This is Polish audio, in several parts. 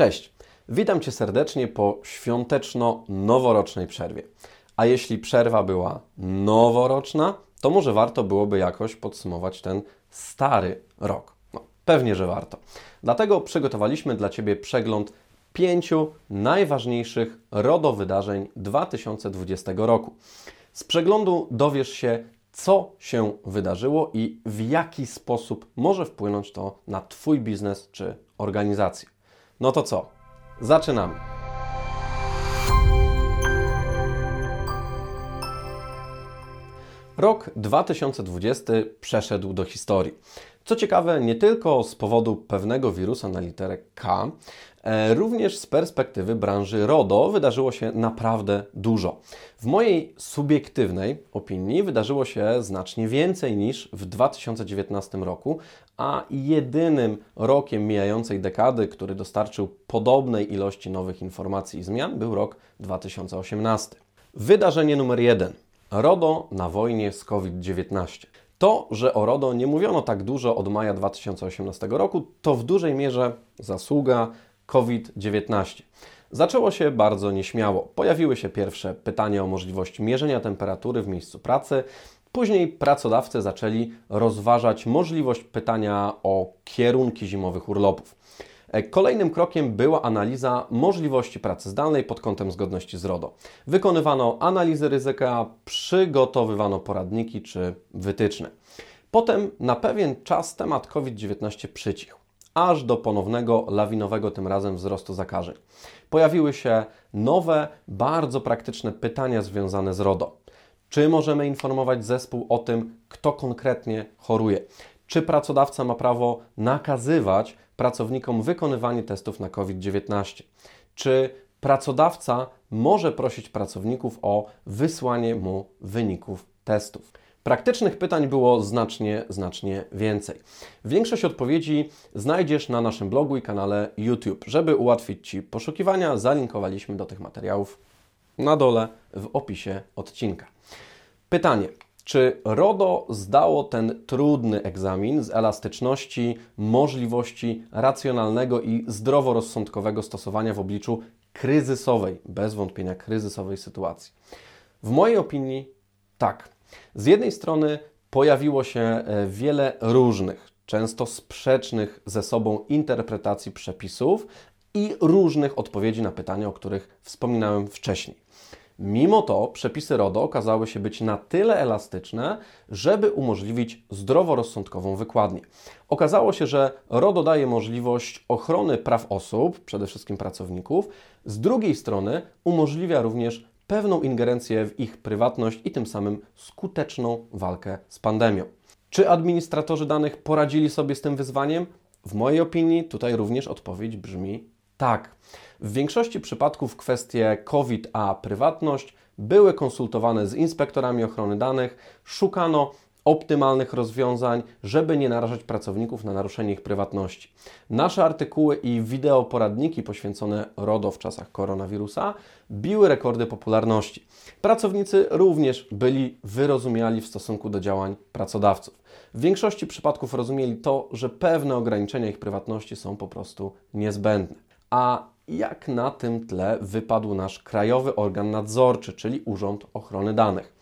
Cześć, witam Cię serdecznie po świąteczno-noworocznej przerwie. A jeśli przerwa była noworoczna, to może warto byłoby jakoś podsumować ten stary rok. No, pewnie, że warto. Dlatego przygotowaliśmy dla Ciebie przegląd pięciu najważniejszych RODO wydarzeń 2020 roku. Z przeglądu dowiesz się, co się wydarzyło i w jaki sposób może wpłynąć to na Twój biznes czy organizację. No to co? Zaczynamy. Rok 2020 przeszedł do historii. Co ciekawe, nie tylko z powodu pewnego wirusa na literę K, również z perspektywy branży RODO wydarzyło się naprawdę dużo. W mojej subiektywnej opinii wydarzyło się znacznie więcej niż w 2019 roku, a jedynym rokiem mijającej dekady, który dostarczył podobnej ilości nowych informacji i zmian, był rok 2018. Wydarzenie numer jeden. RODO na wojnie z COVID-19. To, że o RODO nie mówiono tak dużo od maja 2018 roku, to w dużej mierze zasługa COVID-19. Zaczęło się bardzo nieśmiało. Pojawiły się pierwsze pytania o możliwość mierzenia temperatury w miejscu pracy. Później pracodawcy zaczęli rozważać możliwość pytania o kierunki zimowych urlopów. E, kolejnym krokiem była analiza możliwości pracy zdalnej pod kątem zgodności z RODO. Wykonywano analizy ryzyka, przygotowywano poradniki czy wytyczne. Potem na pewien czas temat COVID-19 przycichł, aż do ponownego lawinowego tym razem wzrostu zakażeń. Pojawiły się nowe, bardzo praktyczne pytania związane z RODO. Czy możemy informować zespół o tym, kto konkretnie choruje? Czy pracodawca ma prawo nakazywać pracownikom wykonywanie testów na COVID-19? Czy pracodawca może prosić pracowników o wysłanie mu wyników testów? Praktycznych pytań było znacznie, znacznie więcej. Większość odpowiedzi znajdziesz na naszym blogu i kanale YouTube. Żeby ułatwić Ci poszukiwania, zalinkowaliśmy do tych materiałów na dole w opisie odcinka. Pytanie: czy RODO zdało ten trudny egzamin z elastyczności, możliwości racjonalnego i zdroworozsądkowego stosowania w obliczu kryzysowej, bez wątpienia kryzysowej sytuacji? W mojej opinii tak. Z jednej strony pojawiło się e, wiele różnych, często sprzecznych ze sobą interpretacji przepisów i różnych odpowiedzi na pytania, o których wspominałem wcześniej. Mimo to przepisy RODO okazały się być na tyle elastyczne, żeby umożliwić zdroworozsądkową wykładnię. Okazało się, że RODO daje możliwość ochrony praw osób, przede wszystkim pracowników, z drugiej strony umożliwia również pewną ingerencję w ich prywatność i tym samym skuteczną walkę z pandemią. Czy administratorzy danych poradzili sobie z tym wyzwaniem? W mojej opinii tutaj również odpowiedź brzmi tak. W większości przypadków kwestie COVID a prywatność były konsultowane z inspektorami ochrony danych, szukano optymalnych rozwiązań, żeby nie narażać pracowników na naruszenie ich prywatności. Nasze artykuły i wideo poradniki poświęcone RODO w czasach koronawirusa biły rekordy popularności. Pracownicy również byli wyrozumiali w stosunku do działań pracodawców. W większości przypadków rozumieli to, że pewne ograniczenia ich prywatności są po prostu niezbędne. A jak na tym tle wypadł nasz krajowy organ nadzorczy, czyli Urząd Ochrony Danych.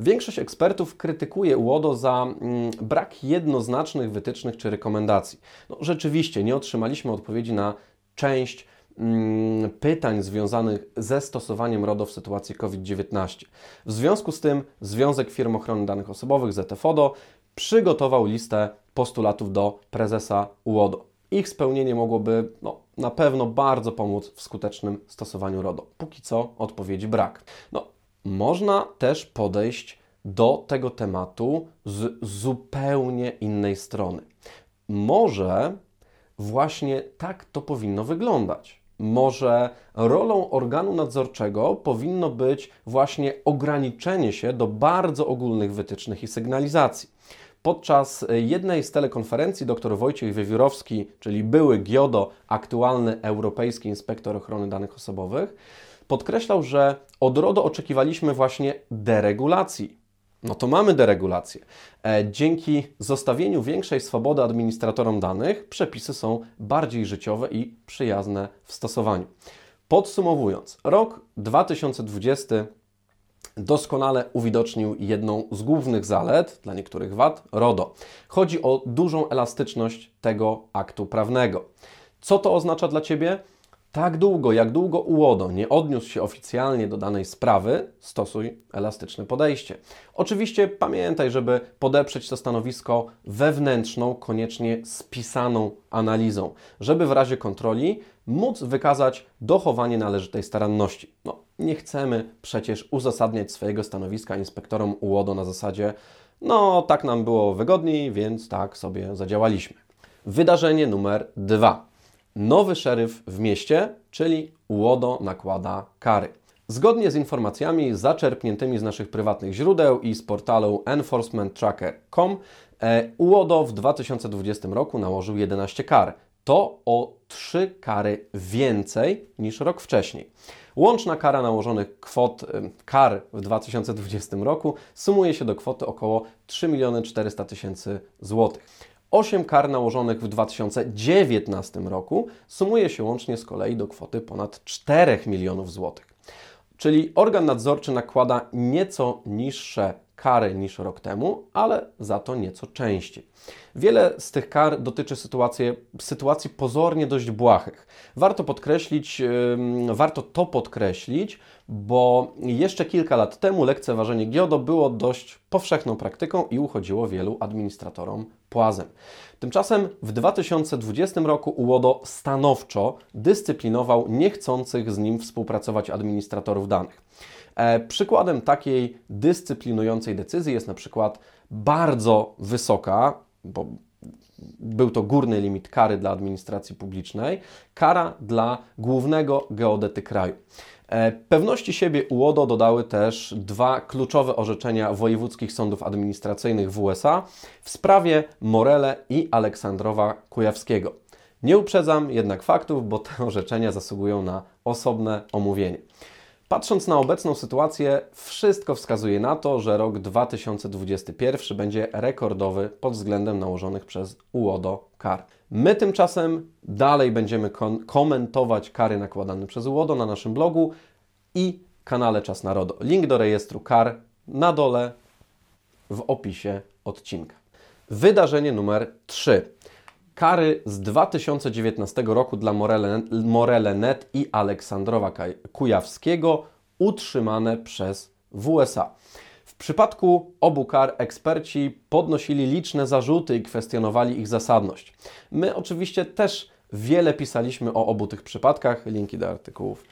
Większość ekspertów krytykuje UODO za mm, brak jednoznacznych wytycznych czy rekomendacji. No, rzeczywiście nie otrzymaliśmy odpowiedzi na część mm, pytań związanych ze stosowaniem RODO w sytuacji COVID-19. W związku z tym Związek Firm Ochrony Danych Osobowych, ZFODO, przygotował listę postulatów do prezesa UODO. Ich spełnienie mogłoby no, na pewno bardzo pomóc w skutecznym stosowaniu RODO. Póki co odpowiedzi brak. No, można też podejść do tego tematu z zupełnie innej strony. Może właśnie tak to powinno wyglądać. Może rolą organu nadzorczego powinno być właśnie ograniczenie się do bardzo ogólnych wytycznych i sygnalizacji. Podczas jednej z telekonferencji dr Wojciech Wiewiórowski, czyli były GIODO, aktualny Europejski Inspektor Ochrony Danych Osobowych, podkreślał, że od RODO oczekiwaliśmy właśnie deregulacji. No to mamy deregulację. E, dzięki zostawieniu większej swobody administratorom danych, przepisy są bardziej życiowe i przyjazne w stosowaniu. Podsumowując, rok 2020 doskonale uwidocznił jedną z głównych zalet, dla niektórych wad, RODO. Chodzi o dużą elastyczność tego aktu prawnego. Co to oznacza dla Ciebie? Tak długo, jak długo UODO nie odniósł się oficjalnie do danej sprawy, stosuj elastyczne podejście. Oczywiście pamiętaj, żeby podeprzeć to stanowisko wewnętrzną, koniecznie spisaną analizą, żeby w razie kontroli móc wykazać dochowanie należytej staranności. No, nie chcemy przecież uzasadniać swojego stanowiska inspektorom UODO na zasadzie no, tak nam było wygodniej, więc tak sobie zadziałaliśmy. Wydarzenie numer dwa. Nowy szeryf w mieście, czyli UODO nakłada kary. Zgodnie z informacjami zaczerpniętymi z naszych prywatnych źródeł i z portalu enforcementtracker.com, e, UODO w 2020 roku nałożył 11 kar. To o 3 kary więcej niż rok wcześniej. Łączna kara nałożonych kwot kar w 2020 roku sumuje się do kwoty około 3 400 tysięcy złotych. 8 kar nałożonych w 2019 roku sumuje się łącznie z kolei do kwoty ponad 4 milionów złotych. Czyli organ nadzorczy nakłada nieco niższe kary niż rok temu, ale za to nieco częściej. Wiele z tych kar dotyczy sytuacji, sytuacji pozornie dość błahych. Warto podkreślić, warto to podkreślić, bo jeszcze kilka lat temu lekceważenie GIODO było dość powszechną praktyką i uchodziło wielu administratorom płazem. Tymczasem w 2020 roku UODO stanowczo dyscyplinował niechcących z nim współpracować administratorów danych. E, przykładem takiej dyscyplinującej decyzji jest na przykład bardzo wysoka, bo był to górny limit kary dla administracji publicznej, kara dla głównego geodety kraju. E, pewności siebie UODO dodały też dwa kluczowe orzeczenia wojewódzkich sądów administracyjnych w USA w sprawie Morele i Aleksandrowa Kujawskiego. Nie uprzedzam jednak faktów, bo te orzeczenia zasługują na osobne omówienie. Patrząc na obecną sytuację, wszystko wskazuje na to, że rok 2021 będzie rekordowy pod względem nałożonych przez UODO kar. My tymczasem dalej będziemy komentować kary nakładane przez UODO na naszym blogu i kanale Czas Narodo. Link do rejestru kar na dole w opisie odcinka. Wydarzenie numer 3. Kary z 2019 roku dla Morele, Morele Net i Aleksandrowa Kujawskiego utrzymane przez WSA. W przypadku obu kar eksperci podnosili liczne zarzuty i kwestionowali ich zasadność. My oczywiście też wiele pisaliśmy o obu tych przypadkach, linki do artykułów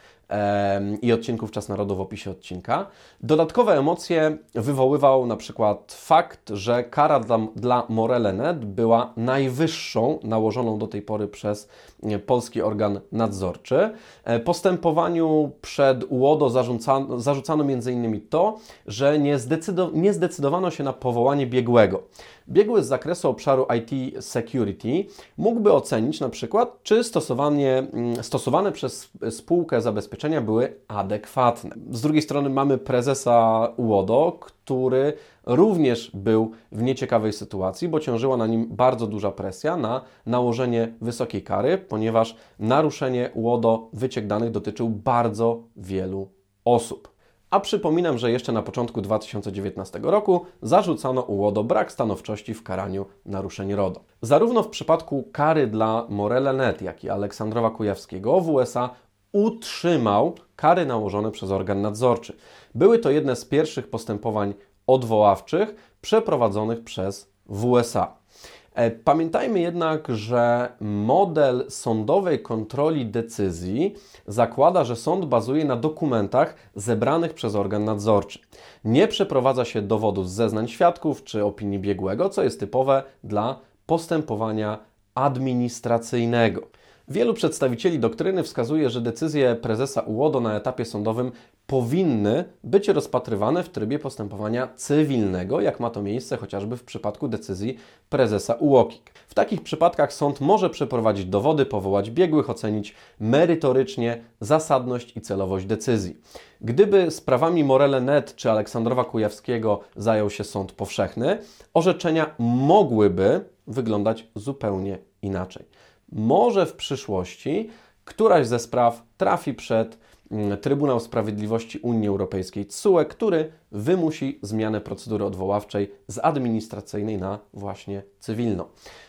i odcinków Czas Narodu w opisie odcinka. Dodatkowe emocje wywoływał na przykład fakt, że kara dla, dla Morelenet była najwyższą nałożoną do tej pory przez polski organ nadzorczy. E, postępowaniu przed UODO zarzucano, zarzucano m.in. to, że nie, zdecydo, nie zdecydowano się na powołanie biegłego. Biegły z zakresu obszaru IT Security mógłby ocenić na przykład, czy stosowanie, mm, stosowane przez spółkę zabezpieczenia były adekwatne. Z drugiej strony mamy prezesa UODO, który również był w nieciekawej sytuacji, bo ciążyła na nim bardzo duża presja na nałożenie wysokiej kary, ponieważ naruszenie UODO wyciek danych dotyczył bardzo wielu osób. A przypominam, że jeszcze na początku 2019 roku zarzucano UODO brak stanowczości w karaniu naruszeń RODO. Zarówno w przypadku kary dla Morele Net, jak i Aleksandrowa Kujawskiego w USA utrzymał kary nałożone przez organ nadzorczy. Były to jedne z pierwszych postępowań odwoławczych przeprowadzonych przez WSA. E, pamiętajmy jednak, że model sądowej kontroli decyzji zakłada, że sąd bazuje na dokumentach zebranych przez organ nadzorczy. Nie przeprowadza się dowodu z zeznań świadków czy opinii biegłego, co jest typowe dla postępowania administracyjnego. Wielu przedstawicieli doktryny wskazuje, że decyzje prezesa UODO na etapie sądowym powinny być rozpatrywane w trybie postępowania cywilnego, jak ma to miejsce chociażby w przypadku decyzji prezesa UOKiK. W takich przypadkach sąd może przeprowadzić dowody, powołać biegłych, ocenić merytorycznie zasadność i celowość decyzji. Gdyby sprawami Morele Net czy Aleksandrowa Kujawskiego zajął się sąd powszechny, orzeczenia mogłyby wyglądać zupełnie inaczej. Może w przyszłości któraś ze spraw trafi przed mm, Trybunał Sprawiedliwości Unii Europejskiej CUE, który wymusi zmianę procedury odwoławczej z administracyjnej na właśnie cywilną.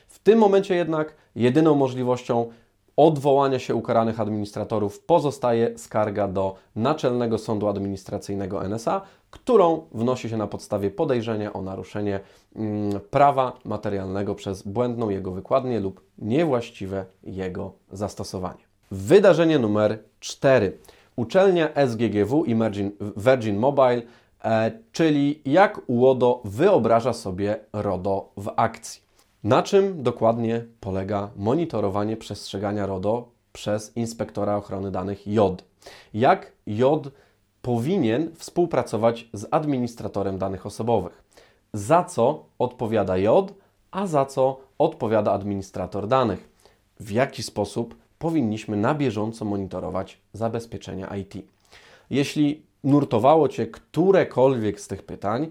W tym momencie jednak jedyną możliwością odwołania się ukaranych administratorów pozostaje skarga do Naczelnego Sądu Administracyjnego NSA, którą wnosi się na podstawie podejrzenia o naruszenie mm, prawa materialnego przez błędną jego wykładnię lub niewłaściwe jego zastosowanie. Wydarzenie numer 4. Uczelnia SGGW i Virgin, Mobile, e, czyli jak UODO wyobraża sobie RODO w akcji. Na czym dokładnie polega monitorowanie przestrzegania RODO przez inspektora ochrony danych JOD? Jak JOD powinien współpracować z administratorem danych osobowych? Za co odpowiada JOD, a za co odpowiada administrator danych? W jaki sposób powinniśmy na bieżąco monitorować zabezpieczenia IT? Jeśli nurtowało Cię którekolwiek z tych pytań,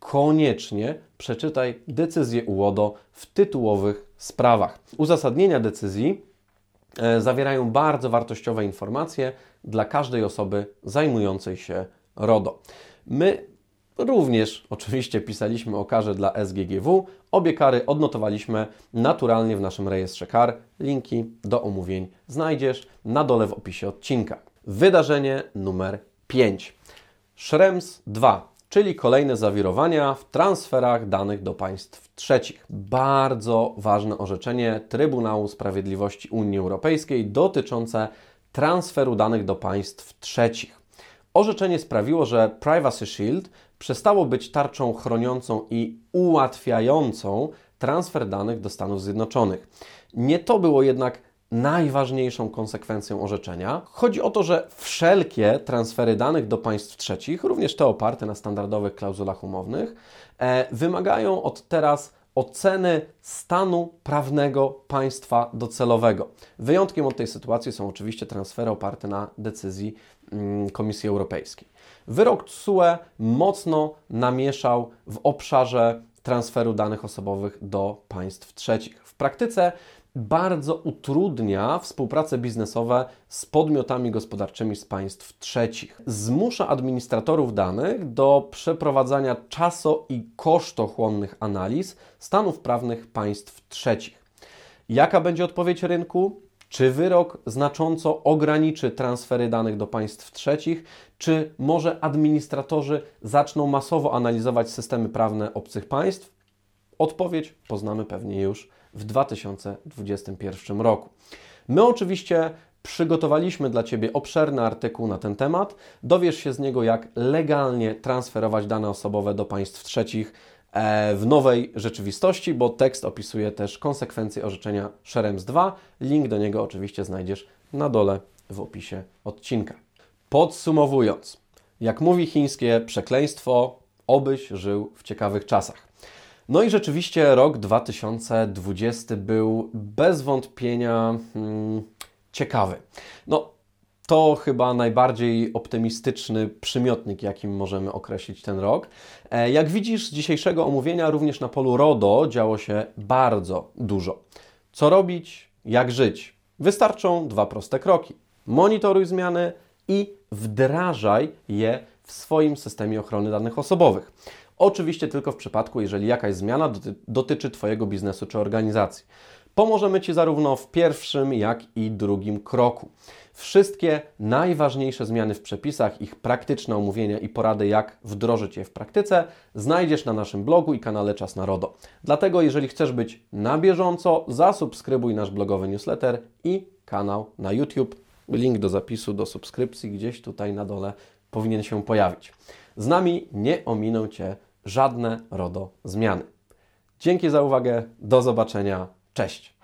koniecznie przeczytaj decyzję UODO w tytułowych sprawach. Uzasadnienia decyzji zawierają bardzo wartościowe informacje dla każdej osoby zajmującej się RODO. My również oczywiście pisaliśmy o karze dla SGGW. Obie kary odnotowaliśmy naturalnie w naszym rejestrze kar. Linki do omówień znajdziesz na dole w opisie odcinka. Wydarzenie numer 5. Schrems 2 czyli kolejne zawirowania w transferach danych do państw trzecich. Bardzo ważne orzeczenie Trybunału Sprawiedliwości Unii Europejskiej dotyczące transferu danych do państw trzecich. Orzeczenie sprawiło, że Privacy Shield przestało być tarczą chroniącą i ułatwiającą transfer danych do Stanów Zjednoczonych. Nie to było jednak najważniejszą konsekwencją orzeczenia. Chodzi o to, że wszelkie transfery danych do państw trzecich, również te oparte na standardowych klauzulach umownych, e, wymagają od teraz oceny stanu prawnego państwa docelowego. Wyjątkiem od tej sytuacji są oczywiście transfery oparte na decyzji mm, Komisji Europejskiej. Wyrok TSUE mocno namieszał w obszarze transferu danych osobowych do państw trzecich. W praktyce bardzo utrudnia współpracę biznesową z podmiotami gospodarczymi z państw trzecich. Zmusza administratorów danych do przeprowadzania czaso- i kosztochłonnych analiz stanów prawnych państw trzecich. Jaka będzie odpowiedź rynku? Czy wyrok znacząco ograniczy transfery danych do państw trzecich, czy może administratorzy zaczną masowo analizować systemy prawne obcych państw? Odpowiedź poznamy pewnie już w 2021 roku. My oczywiście przygotowaliśmy dla Ciebie obszerny artykuł na ten temat. Dowiesz się z niego, jak legalnie transferować dane osobowe do państw trzecich e, w nowej rzeczywistości, bo tekst opisuje też konsekwencje orzeczenia Szerems 2. Link do niego oczywiście znajdziesz na dole w opisie odcinka. Podsumowując, jak mówi chińskie przekleństwo, obyś żył w ciekawych czasach. No i rzeczywiście rok 2020 był bez wątpienia hmm, ciekawy. No, to chyba najbardziej optymistyczny przymiotnik, jakim możemy określić ten rok. E, jak widzisz z dzisiejszego omówienia, również na polu RODO działo się bardzo dużo. Co robić, jak żyć? Wystarczą dwa proste kroki. Monitoruj zmiany i wdrażaj je w swoim systemie ochrony danych osobowych. Oczywiście tylko w przypadku, jeżeli jakaś zmiana doty dotyczy Twojego biznesu czy organizacji. Pomożemy Ci zarówno w pierwszym, jak i drugim kroku. Wszystkie najważniejsze zmiany w przepisach, ich praktyczne omówienia i porady, jak wdrożyć je w praktyce, znajdziesz na naszym blogu i kanale Czas Narodo. Dlatego, jeżeli chcesz być na bieżąco, zasubskrybuj nasz blogowy newsletter i kanał na YouTube. Link do zapisu, do subskrypcji gdzieś tutaj na dole powinien się pojawić. Z nami nie ominą Cię żadne RODO zmiany. Dzięki za uwagę, do zobaczenia, cześć!